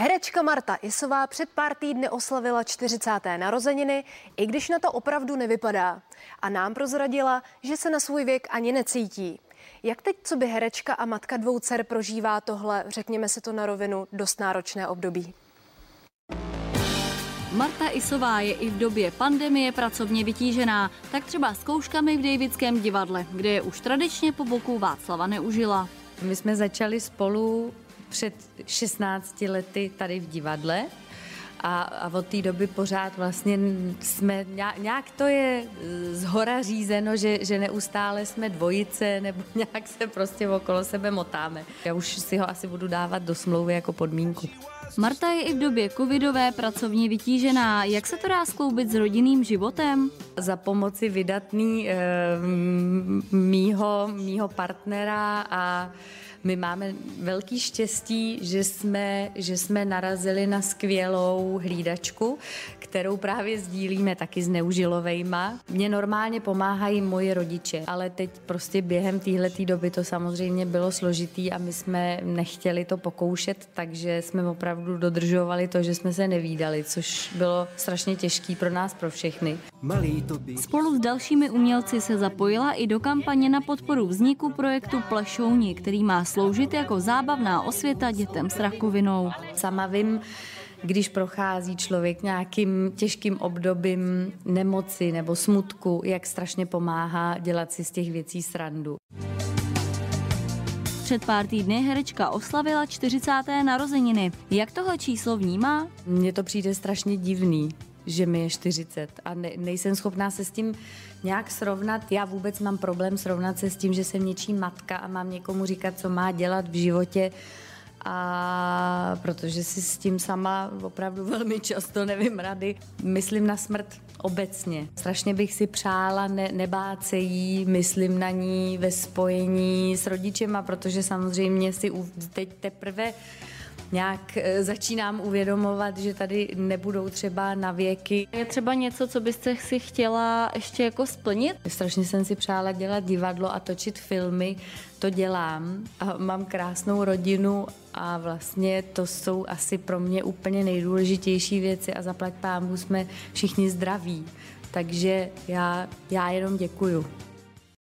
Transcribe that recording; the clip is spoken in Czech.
Herečka Marta Isová před pár týdny oslavila 40. narozeniny, i když na to opravdu nevypadá. A nám prozradila, že se na svůj věk ani necítí. Jak teď, co by herečka a matka dvou dcer prožívá tohle, řekněme si to na rovinu, dost náročné období? Marta Isová je i v době pandemie pracovně vytížená, tak třeba zkouškami v Davidském divadle, kde je už tradičně po boku Václava neužila. My jsme začali spolu před 16 lety tady v divadle a, a od té doby pořád vlastně jsme, nějak to je e, z hora řízeno, že, že neustále jsme dvojice nebo nějak se prostě okolo sebe motáme. Já už si ho asi budu dávat do smlouvy jako podmínku. Marta je i v době covidové pracovně vytížená. Jak se to dá skloubit s rodinným životem? Za pomoci vydatný e, mýho, mýho partnera a my máme velký štěstí, že jsme, že jsme narazili na skvělou hlídačku, kterou právě sdílíme taky s neužilovejma. Mně normálně pomáhají moji rodiče, ale teď prostě během téhleté doby to samozřejmě bylo složitý a my jsme nechtěli to pokoušet, takže jsme opravdu dodržovali to, že jsme se nevídali, což bylo strašně těžký pro nás, pro všechny. Spolu s dalšími umělci se zapojila i do kampaně na podporu vzniku projektu Plešouni, který má sloužit jako zábavná osvěta dětem s rakovinou. Sama vím, když prochází člověk nějakým těžkým obdobím nemoci nebo smutku, jak strašně pomáhá dělat si z těch věcí srandu. Před pár týdny herečka oslavila 40. narozeniny. Jak tohle číslo vnímá? Mně to přijde strašně divný že mi je 40 a ne, nejsem schopná se s tím nějak srovnat. Já vůbec mám problém srovnat se s tím, že jsem něčí matka a mám někomu říkat, co má dělat v životě a protože si s tím sama opravdu velmi často nevím rady. Myslím na smrt obecně. Strašně bych si přála ne, nebát se jí, myslím na ní ve spojení s rodičema, protože samozřejmě si teď teprve nějak eh, začínám uvědomovat, že tady nebudou třeba na věky. Je třeba něco, co byste si chtěla ještě jako splnit? Strašně jsem si přála dělat divadlo a točit filmy, to dělám a mám krásnou rodinu a vlastně to jsou asi pro mě úplně nejdůležitější věci a zaplať pámu jsme všichni zdraví. Takže já, já jenom děkuju.